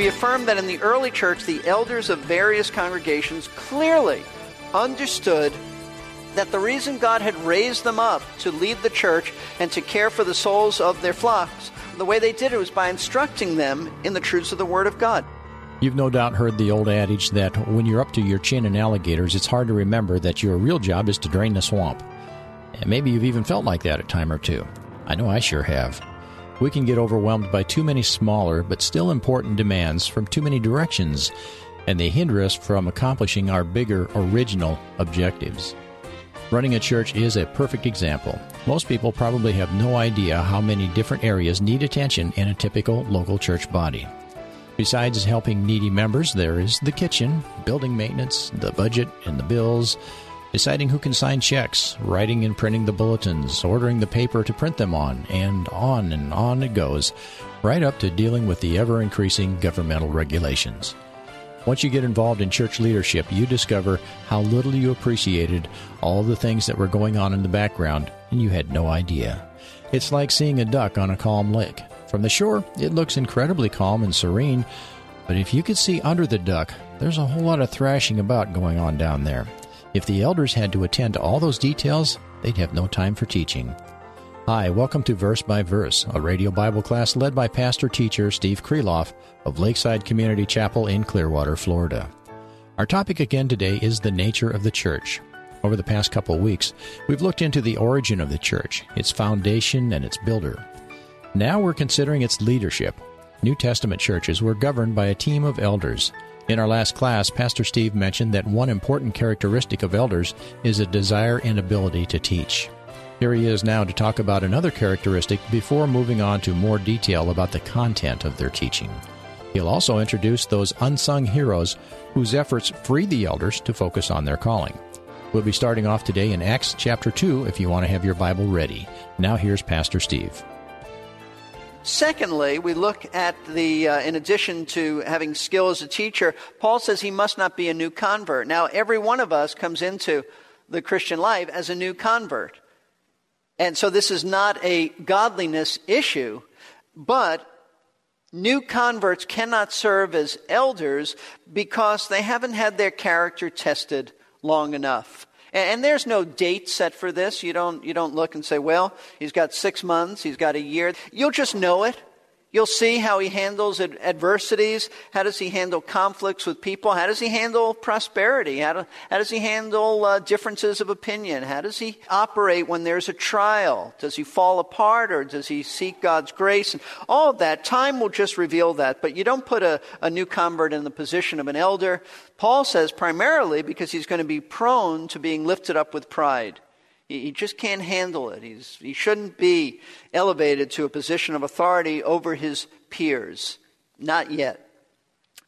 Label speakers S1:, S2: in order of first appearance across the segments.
S1: We affirm that in the early church, the elders of various congregations clearly understood that the reason God had raised them up to lead the church and to care for the souls of their flocks, the way they did it was by instructing them in the truths of the Word of God.
S2: You've no doubt heard the old adage that when you're up to your chin in alligators, it's hard to remember that your real job is to drain the swamp. And maybe you've even felt like that a time or two. I know I sure have we can get overwhelmed by too many smaller but still important demands from too many directions, and they hinder us from accomplishing our bigger original objectives. Running a church is a perfect example. Most people probably have no idea how many different areas need attention in a typical local church body. Besides helping needy members, there is the kitchen, building maintenance, the budget, and the bills, deciding who can sign checks, writing and printing the bulletins, ordering the paper to print them on, and on and on it goes, right up to dealing with the ever increasing governmental regulations. Once you get involved in church leadership, you discover how little you appreciated all the things that were going on in the background, and you had no idea. It's like seeing a duck on a calm lake. From the shore, it looks incredibly calm and serene, but if you could see under the duck, there's a whole lot of thrashing about going on down there. If the elders had to attend to all those details, they'd have no time for teaching. Hi, welcome to Verse by Verse, a radio Bible class led by pastor teacher Steve Kreloff of Lakeside Community Chapel in Clearwater, Florida. Our topic again today is the nature of the church. Over the past couple weeks, we've looked into the origin of the church, its foundation, and its builder. Now we're considering its leadership. New Testament churches were governed by a team of elders. In our last class, Pastor Steve mentioned that one important characteristic of elders is a desire and ability to teach. Here he is now to talk about another characteristic before moving on to more detail about the content of their teaching. He'll also introduce those unsung heroes whose efforts freed the elders to focus on their calling. We'll be starting off today in Acts chapter 2 if you want to have your Bible ready. Now here's Pastor Steve.
S1: Secondly, we look at the, uh, in addition to having skill as a teacher, Paul says he must not be a new convert. Now, every one of us comes into the Christian life as a new convert. And so this is not a godliness issue, but new converts cannot serve as elders because they haven't had their character tested long enough. And there's no date set for this. You don't, you don't look and say, well, he's got six months, he's got a year. You'll just know it. You'll see how he handles adversities. How does he handle conflicts with people? How does he handle prosperity? How, do, how does he handle uh, differences of opinion? How does he operate when there's a trial? Does he fall apart or does he seek God's grace? And all of that, time will just reveal that. But you don't put a, a new convert in the position of an elder. Paul says primarily because he's going to be prone to being lifted up with pride. He just can't handle it. He's, he shouldn't be elevated to a position of authority over his peers. Not yet.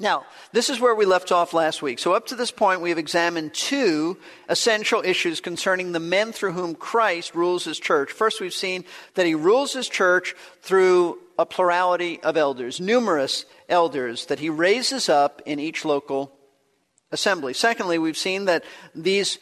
S1: Now, this is where we left off last week. So, up to this point, we have examined two essential issues concerning the men through whom Christ rules his church. First, we've seen that he rules his church through a plurality of elders, numerous elders that he raises up in each local assembly. Secondly, we've seen that these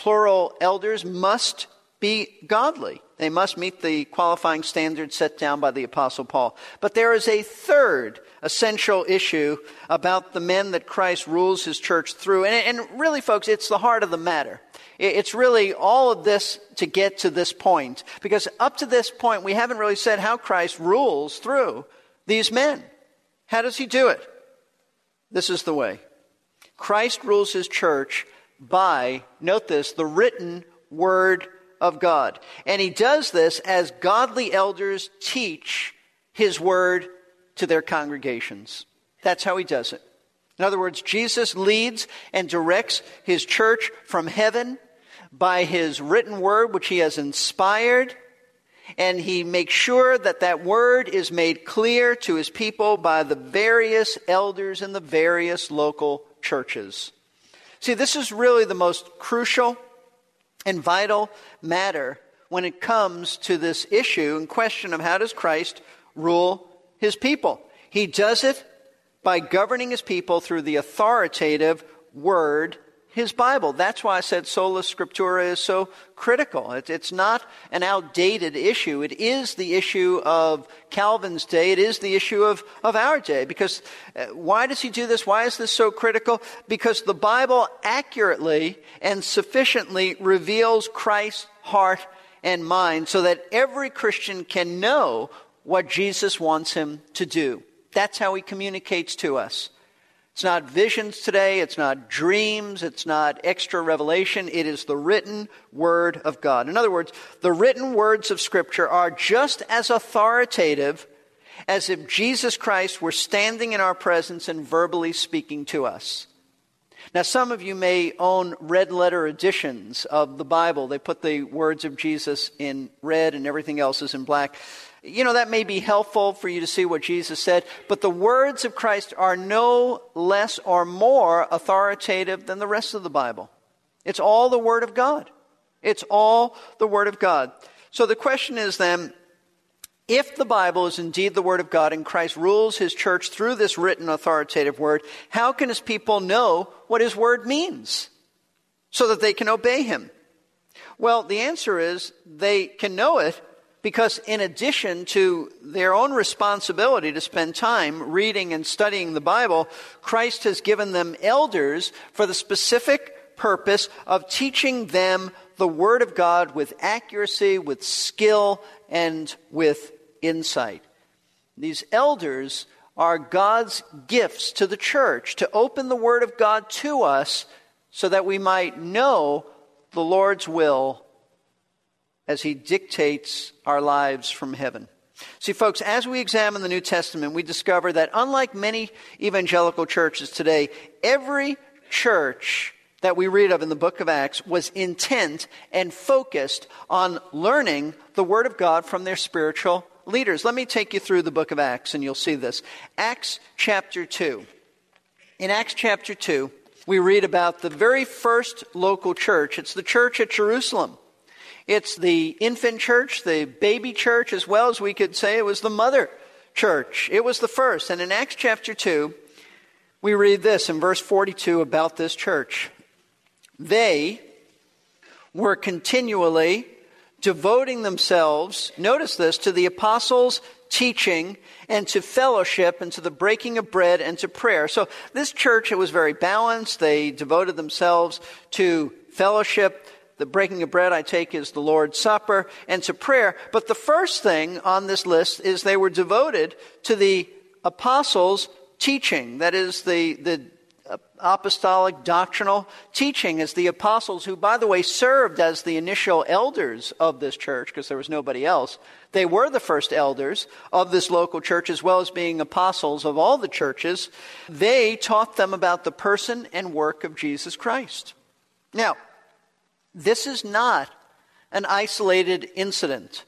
S1: plural elders must be godly. They must meet the qualifying standards set down by the Apostle Paul. But there is a third essential issue about the men that Christ rules his church through. And, and really, folks, it's the heart of the matter. It's really all of this to get to this point. Because up to this point, we haven't really said how Christ rules through these men. How does he do it? This is the way Christ rules his church by, note this, the written word of God. And he does this as godly elders teach his word to their congregations. That's how he does it. In other words, Jesus leads and directs his church from heaven by his written word, which he has inspired. and he makes sure that that word is made clear to his people by the various elders in the various local churches. See, this is really the most crucial and vital matter when it comes to this issue and question of how does Christ rule his people. He does it by governing his people through the authoritative word his Bible. That's why I said sola scriptura is so critical. it's not an outdated issue. It is the issue of Calvin's day. It is the issue of, of our day. Because uh, why does he do this? Why is this so critical? Because the Bible accurately and sufficiently reveals Christ's heart and mind so that every Christian can know what Jesus wants him to do. That's how he communicates to us. It's not visions today. It's not dreams. It's not extra revelation. It is the written word of God. In other words, the written words of Scripture are just as authoritative as if Jesus Christ were standing in our presence and verbally speaking to us. Now, some of you may own red letter editions of the Bible. They put the words of Jesus in red and everything else is in black. You know, that may be helpful for you to see what Jesus said, but the words of Christ are no less or more authoritative than the rest of the Bible. It's all the Word of God. It's all the Word of God. So the question is then, if the Bible is indeed the Word of God and Christ rules His church through this written authoritative Word, how can His people know what His Word means so that they can obey Him? Well, the answer is they can know it because in addition to their own responsibility to spend time reading and studying the Bible, Christ has given them elders for the specific purpose of teaching them the Word of God with accuracy, with skill, and with insight. These elders are God's gifts to the church to open the Word of God to us so that we might know the Lord's will as he dictates our lives from heaven. See, folks, as we examine the New Testament, we discover that unlike many evangelical churches today, every church that we read of in the book of Acts was intent and focused on learning the Word of God from their spiritual leaders. Let me take you through the book of Acts and you'll see this. Acts chapter 2. In Acts chapter 2, we read about the very first local church. It's the church at Jerusalem. It's the infant church, the baby church, as well as we could say it was the mother church. It was the first. And in Acts chapter 2, we read this in verse 42 about this church. They were continually devoting themselves, notice this, to the apostles' teaching and to fellowship and to the breaking of bread and to prayer. So this church, it was very balanced. They devoted themselves to fellowship, the breaking of bread, I take, is the Lord's Supper and to prayer. But the first thing on this list is they were devoted to the apostles' teaching. That is the, the apostolic doctrinal teaching as the apostles, who, by the way, served as the initial elders of this church because there was nobody else. They were the first elders of this local church as well as being apostles of all the churches. They taught them about the person and work of Jesus Christ. Now, this is not an isolated incident.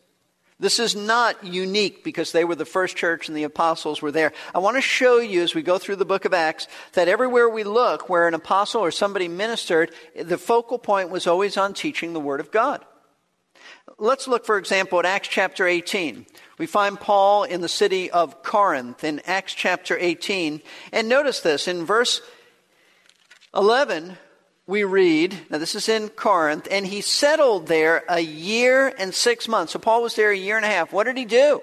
S1: This is not unique because they were the first church and the apostles were there. I want to show you as we go through the book of Acts that everywhere we look where an apostle or somebody ministered, the focal point was always on teaching the Word of God. Let's look, for example, at Acts chapter 18. We find Paul in the city of Corinth in Acts chapter 18. And notice this in verse 11, we read, now this is in Corinth, and he settled there a year and six months. So Paul was there a year and a half. What did he do?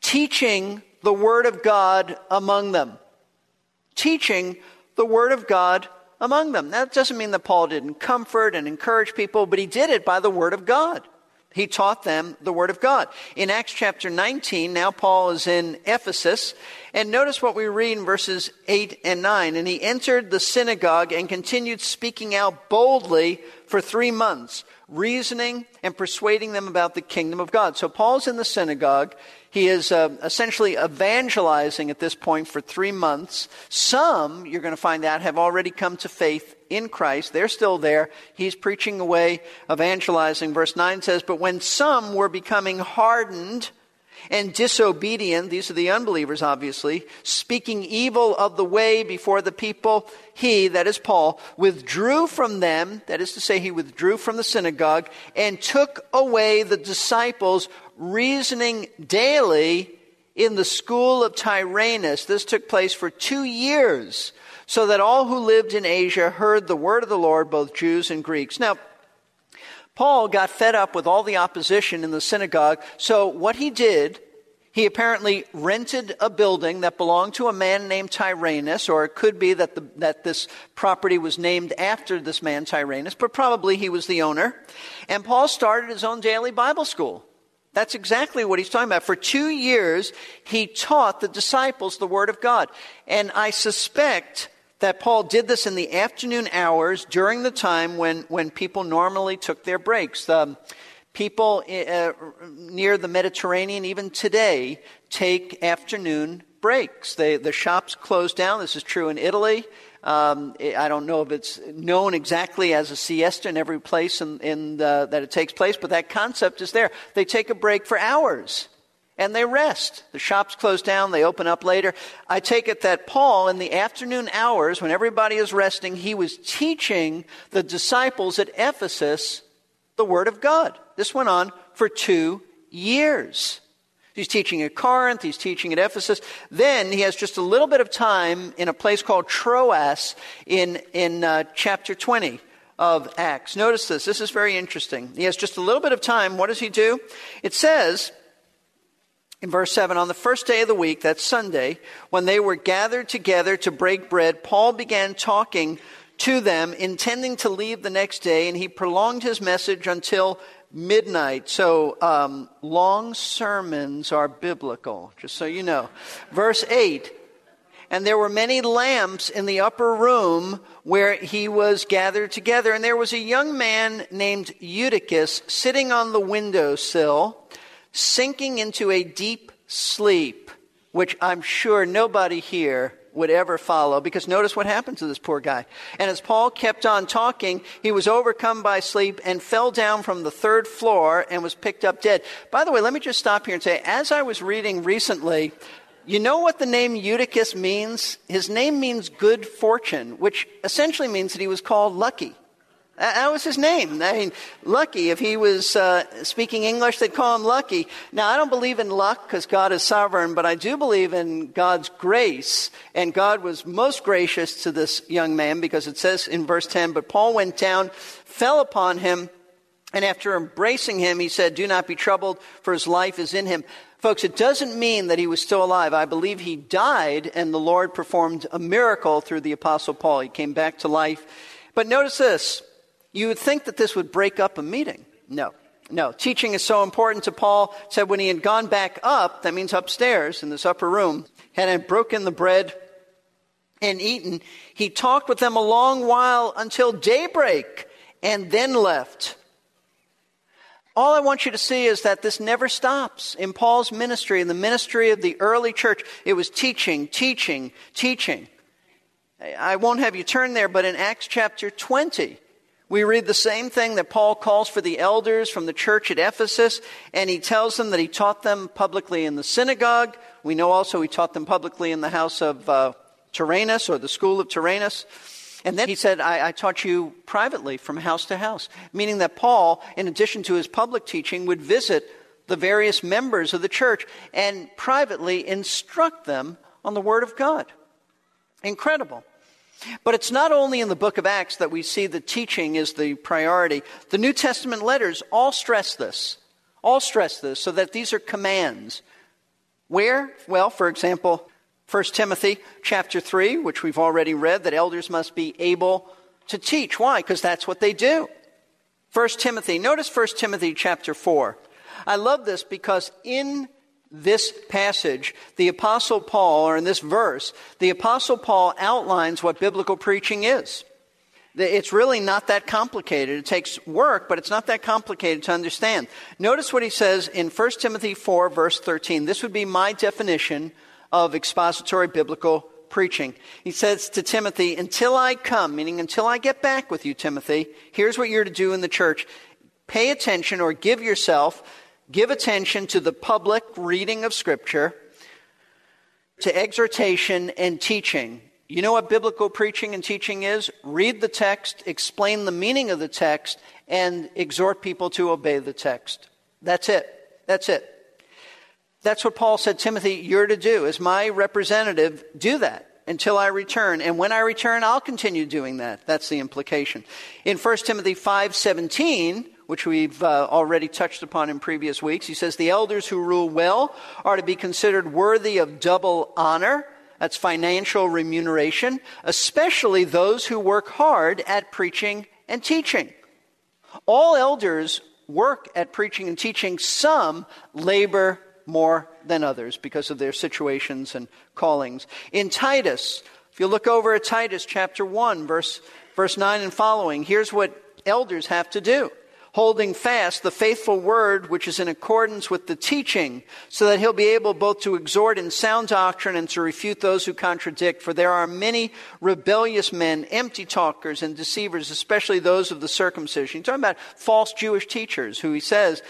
S1: Teaching the Word of God among them. Teaching the Word of God among them. That doesn't mean that Paul didn't comfort and encourage people, but he did it by the Word of God. He taught them the Word of God. In Acts chapter 19, now Paul is in Ephesus, and notice what we read in verses 8 and 9. And he entered the synagogue and continued speaking out boldly for three months, reasoning and persuading them about the kingdom of God. So Paul's in the synagogue. He is uh, essentially evangelizing at this point for three months. Some, you're going to find out, have already come to faith in Christ. They're still there. He's preaching away, evangelizing. Verse 9 says, But when some were becoming hardened, and disobedient, these are the unbelievers obviously, speaking evil of the way before the people, he, that is Paul, withdrew from them, that is to say, he withdrew from the synagogue, and took away the disciples, reasoning daily in the school of Tyrannus. This took place for two years, so that all who lived in Asia heard the word of the Lord, both Jews and Greeks. Now, Paul got fed up with all the opposition in the synagogue, so what he did, he apparently rented a building that belonged to a man named Tyrannus, or it could be that, the, that this property was named after this man Tyrannus, but probably he was the owner. And Paul started his own daily Bible school. That's exactly what he's talking about. For two years, he taught the disciples the Word of God. And I suspect that Paul did this in the afternoon hours during the time when, when people normally took their breaks. Um, people uh, near the Mediterranean, even today, take afternoon breaks. They, the shops close down. This is true in Italy. Um, I don't know if it's known exactly as a siesta in every place in, in the, that it takes place, but that concept is there. They take a break for hours and they rest. The shops close down, they open up later. I take it that Paul, in the afternoon hours, when everybody is resting, he was teaching the disciples at Ephesus the Word of God. This went on for two years. He's teaching at Corinth, he's teaching at Ephesus. Then he has just a little bit of time in a place called Troas in, in uh, chapter 20 of Acts. Notice this, this is very interesting. He has just a little bit of time. What does he do? It says, in verse 7, on the first day of the week, that's Sunday, when they were gathered together to break bread, Paul began talking to them, intending to leave the next day, and he prolonged his message until midnight. So, um, long sermons are biblical, just so you know. Verse 8, and there were many lamps in the upper room where he was gathered together, and there was a young man named Eutychus sitting on the window sill sinking into a deep sleep, which I'm sure nobody here would ever follow because notice what happened to this poor guy. And as Paul kept on talking, he was overcome by sleep and fell down from the third floor and was picked up dead. By the way, let me just stop here and say, as I was reading recently, you know what the name Eutychus means? His name means good fortune, which essentially means that he was called lucky. That was his name. I mean, Lucky. If he was uh, speaking English, they'd call him Lucky. Now, I don't believe in luck because God is sovereign, but I do believe in God's grace. And God was most gracious to this young man because it says in verse 10, but Paul went down, fell upon him, and after embracing him, he said, Do not be troubled, for his life is in him. Folks, it doesn't mean that he was still alive. I believe he died, and the Lord performed a miracle through the Apostle Paul. He came back to life. But notice this you would think that this would break up a meeting. No. No. Teaching is so important to Paul. Said when he had gone back up, that means upstairs in this upper room, had broken the bread and eaten, he talked with them a long while until daybreak and then left. All I want you to see is that this never stops. In Paul's ministry, in the ministry of the early church, it was teaching, teaching, teaching. I won't have you turn there, but in Acts chapter 20, we read the same thing that Paul calls for the elders from the church at Ephesus, and he tells them that he taught them publicly in the synagogue. We know also he taught them publicly in the house of uh, Tyrannus or the school of Tyrannus. And then he said, I, I, taught you privately from house to house, meaning that Paul, in addition to his public teaching, would visit the various members of the church and privately instruct them on the Word of God. Incredible. But it's not only in the book of Acts that we see the teaching is the priority. The New Testament letters all stress this. All stress this so that these are commands. Where? Well, for example, 1 Timothy chapter 3, which we've already read, that elders must be able to teach. Why? Because that's what they do. 1 Timothy, notice 1 Timothy chapter 4. I love this because in this passage, the Apostle Paul, or in this verse, the Apostle Paul outlines what biblical preaching is. It's really not that complicated. It takes work, but it's not that complicated to understand. Notice what he says in 1 Timothy 4, verse 13. This would be my definition of expository biblical preaching. He says to Timothy, Until I come, meaning until I get back with you, Timothy, here's what you're to do in the church. Pay attention or give yourself, give attention to the public reading of Scripture, to exhortation and teaching. You know what biblical preaching and teaching is? Read the text, explain the meaning of the text, and exhort people to obey the text. That's it. That's it. That's what Paul said, Timothy, you're to do. As my representative, do that until I return. And when I return, I'll continue doing that. That's the implication. In 1 Timothy 5:17, which we've uh, already touched upon in previous weeks, he says the elders who rule well are to be considered worthy of double honor. That's financial remuneration, especially those who work hard at preaching and teaching. All elders work at preaching and teaching. Some labor more than others because of their situations and callings. In Titus, if you look over at Titus chapter 1, verse, verse 9 and following, here's what elders have to do holding fast the faithful word which is in accordance with the teaching, so that he'll be able both to exhort in sound doctrine and to refute those who contradict. For there are many rebellious men, empty talkers, and deceivers, especially those of the circumcision. He's talking about false Jewish teachers who he says,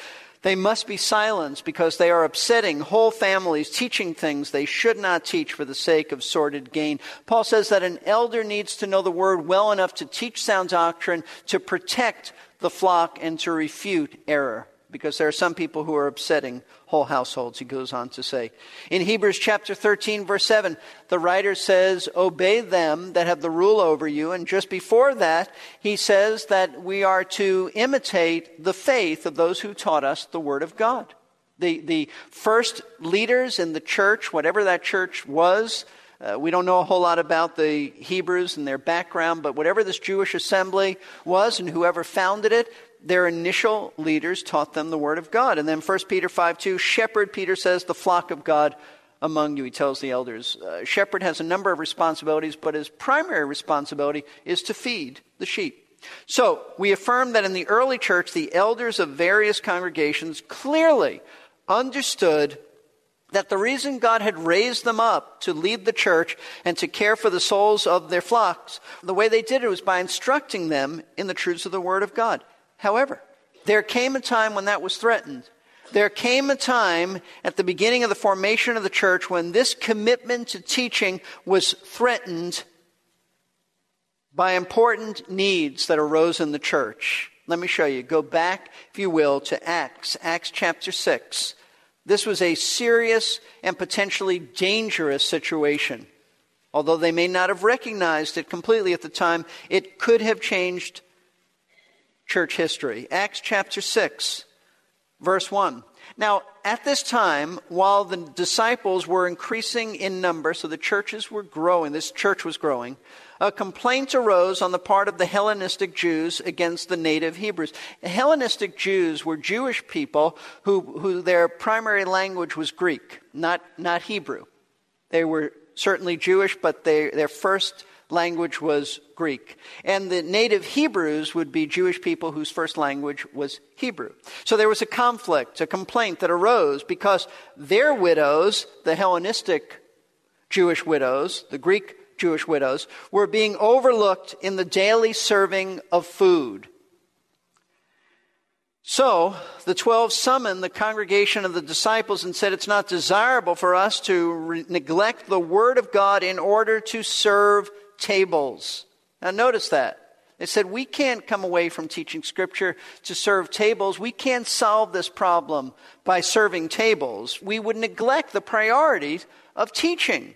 S1: they must be silenced because they are upsetting whole families, teaching things they should not teach for the sake of sordid gain. Paul says that an elder needs to know the word well enough to teach sound doctrine, to protect the flock, and to refute error because there are some people who are upsetting whole households, he goes on to say. In Hebrews chapter 13, verse 7, the writer says, Obey them that have the rule over you. And just before that, he says that we are to imitate the faith of those who taught us the Word of God. The, the first leaders in the church, whatever that church was, uh, we don't know a whole lot about the Hebrews and their background, but whatever this Jewish assembly was and whoever founded it, their initial leaders taught them the word of God. And then 1 Peter 5 2, shepherd, Peter says, the flock of God among you. He tells the elders. Uh, shepherd has a number of responsibilities, but his primary responsibility is to feed the sheep. So we affirm that in the early church, the elders of various congregations clearly understood that the reason God had raised them up to lead the church and to care for the souls of their flocks, the way they did it was by instructing them in the truths of the Word of God. However, there came a time when that was threatened. There came a time at the beginning of the formation of the church when this commitment to teaching was threatened by important needs that arose in the church. Let me show you. Go back, if you will, to Acts, Acts chapter 6. This was a serious and potentially dangerous situation. Although they may not have recognized it completely at the time, it could have changed church history. Acts chapter 6, verse 1. Now, at this time, while the disciples were increasing in number, so the churches were growing, this church was growing, a complaint arose on the part of the Hellenistic Jews against the native Hebrews. The Hellenistic Jews were Jewish people who, who their primary language was Greek, not, not Hebrew. They were certainly Jewish, but they, their first language was Greek. And the native Hebrews would be Jewish people whose first language was Hebrew. So there was a conflict, a complaint that arose because their widows, the Hellenistic Jewish widows, the Greek Jewish widows, were being overlooked in the daily serving of food. So the twelve summoned the congregation of the disciples and said, It's not desirable for us to re- neglect the word of God in order to serve tables. Now, notice that. They said, We can't come away from teaching Scripture to serve tables. We can't solve this problem by serving tables. We would neglect the priorities of teaching.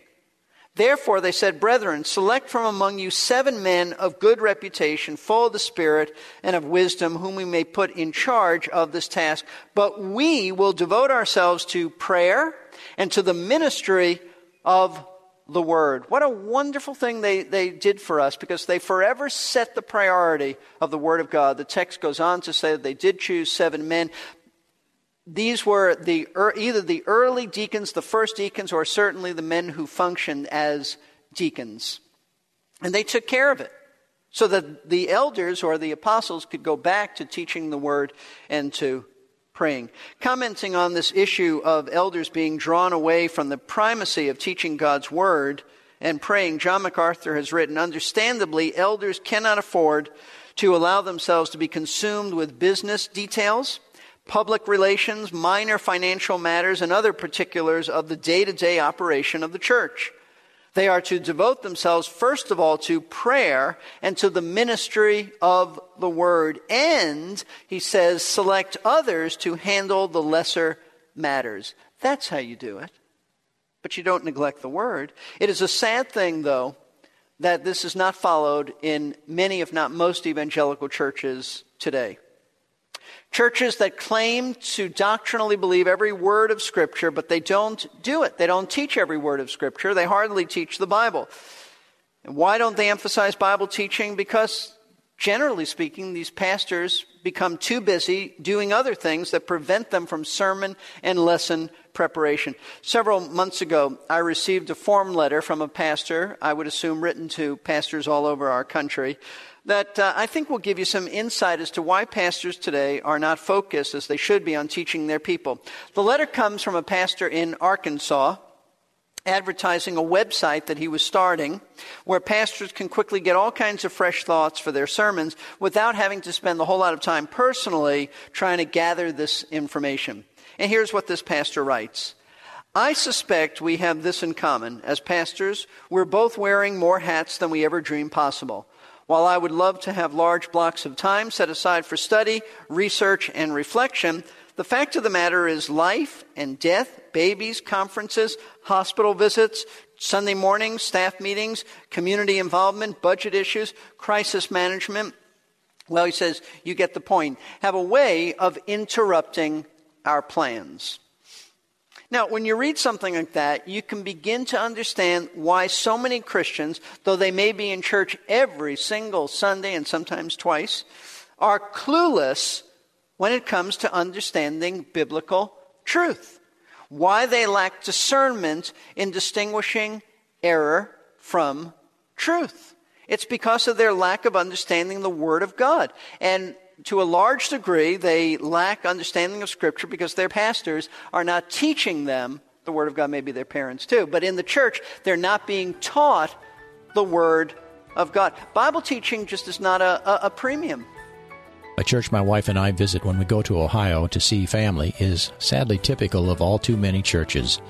S1: Therefore, they said, Brethren, select from among you seven men of good reputation, full of the Spirit and of wisdom, whom we may put in charge of this task. But we will devote ourselves to prayer and to the ministry of the Word. What a wonderful thing they, they did for us because they forever set the priority of the Word of God. The text goes on to say that they did choose seven men. These were the, either the early deacons, the first deacons, or certainly the men who functioned as deacons. And they took care of it. so that the elders or the apostles could go back to teaching the word and to praying. Commenting on this issue of elders being drawn away from the primacy of teaching God's word and praying, John MacArthur has written, understandably, elders cannot afford to allow themselves to be consumed with business details, public relations, minor financial matters, and other particulars of the day to day operation of the church. They are to devote themselves, first of all, to prayer and to the ministry of the word. And, he says, select others to handle the lesser matters. That's how you do it. But you don't neglect the word. It is a sad thing, though, that this is not followed in many, if not most, evangelical churches today. Churches that claim to doctrinally believe every word of Scripture, but they don't do it. They don't teach every word of Scripture. They hardly teach the Bible. And why don't they emphasize Bible teaching? Because, generally speaking, these pastors become too busy doing other things that prevent them from sermon and lesson preparation. Several months ago, I received a form letter from a pastor, I would assume written to pastors all over our country, that uh, I think will give you some insight as to why pastors today are not focused as they should be on teaching their people. The letter comes from a pastor in Arkansas advertising a website that he was starting where pastors can quickly get all kinds of fresh thoughts for their sermons without having to spend a whole lot of time personally trying to gather this information. And here's what this pastor writes. I suspect we have this in common. As pastors, we're both wearing more hats than we ever dreamed possible. While I would love to have large blocks of time set aside for study, research, and reflection, the fact of the matter is life and death, babies, conferences, hospital visits, Sunday mornings, staff meetings, community involvement, budget issues, crisis management. Well, he says, you get the point, have a way of interrupting our plans. Now, when you read something like that, you can begin to understand why so many Christians, though they may be in church every single Sunday and sometimes twice, are clueless when it comes to understanding biblical truth. Why they lack discernment in distinguishing error from truth. It's because of their lack of understanding the Word of God. And to a large degree, they lack understanding of Scripture because their pastors are not teaching them the Word of God, maybe their parents too. But in the church, they're not being taught the Word of God. Bible teaching just is not a, a, a premium.
S2: A church my wife and I visit when we go to Ohio to see family is sadly typical of all too many churches.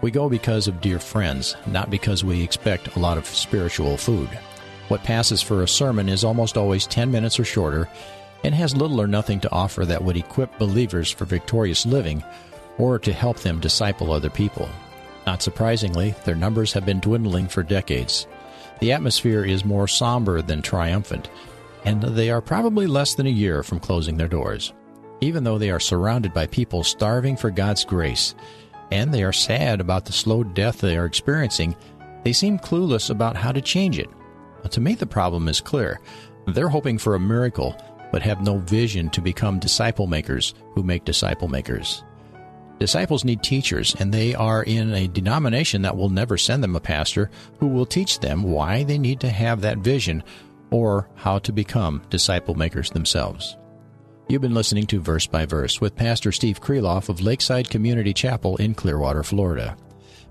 S2: We go because of dear friends, not because we expect a lot of spiritual food. What passes for a sermon is almost always 10 minutes or shorter and has little or nothing to offer that would equip believers for victorious living or to help them disciple other people. Not surprisingly, their numbers have been dwindling for decades. The atmosphere is more somber than triumphant, and they are probably less than a year from closing their doors. Even though they are surrounded by people starving for God's grace, and they are sad about the slow death they are experiencing, they seem clueless about how to change it. To me, the problem is clear. They're hoping for a miracle but have no vision to become disciple makers who make disciple makers. Disciples need teachers, and they are in a denomination that will never send them a pastor who will teach them why they need to have that vision or how to become disciple makers themselves. You've been listening to Verse by Verse with Pastor Steve Kreloff of Lakeside Community Chapel in Clearwater, Florida.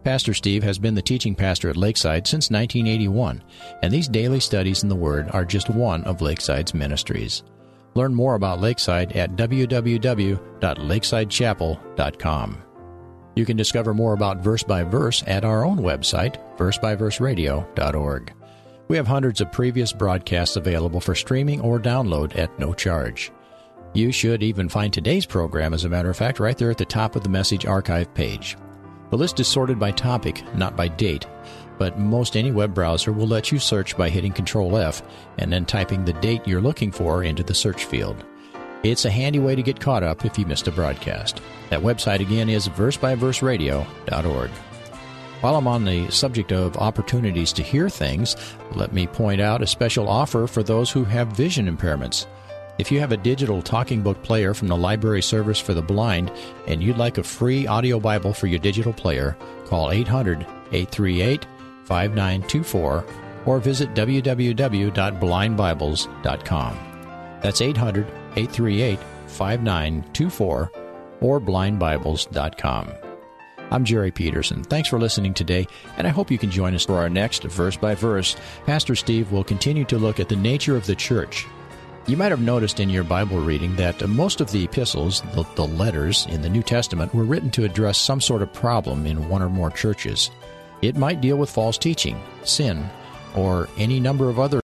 S2: Pastor Steve has been the teaching pastor at Lakeside since 1981, and these daily studies in the Word are just one of Lakeside's ministries. Learn more about Lakeside at www.lakesidechapel.com. You can discover more about Verse by Verse at our own website, versebyverseradio.org. We have hundreds of previous broadcasts available for streaming or download at no charge. You should even find today's program, as a matter of fact, right there at the top of the message archive page. The list is sorted by topic, not by date, but most any web browser will let you search by hitting Control F and then typing the date you're looking for into the search field. It's a handy way to get caught up if you missed a broadcast. That website again is versebyverseradio.org. While I'm on the subject of opportunities to hear things, let me point out a special offer for those who have vision impairments. If you have a digital talking book player from the Library Service for the Blind and you'd like a free audio Bible for your digital player, call 800 838 5924 or visit www.blindbibles.com. That's 800 838 5924 or blindbibles.com. I'm Jerry Peterson. Thanks for listening today, and I hope you can join us for our next verse by verse. Pastor Steve will continue to look at the nature of the church. You might have noticed in your Bible reading that most of the epistles, the, the letters in the New Testament, were written to address some sort of problem in one or more churches. It might deal with false teaching, sin, or any number of other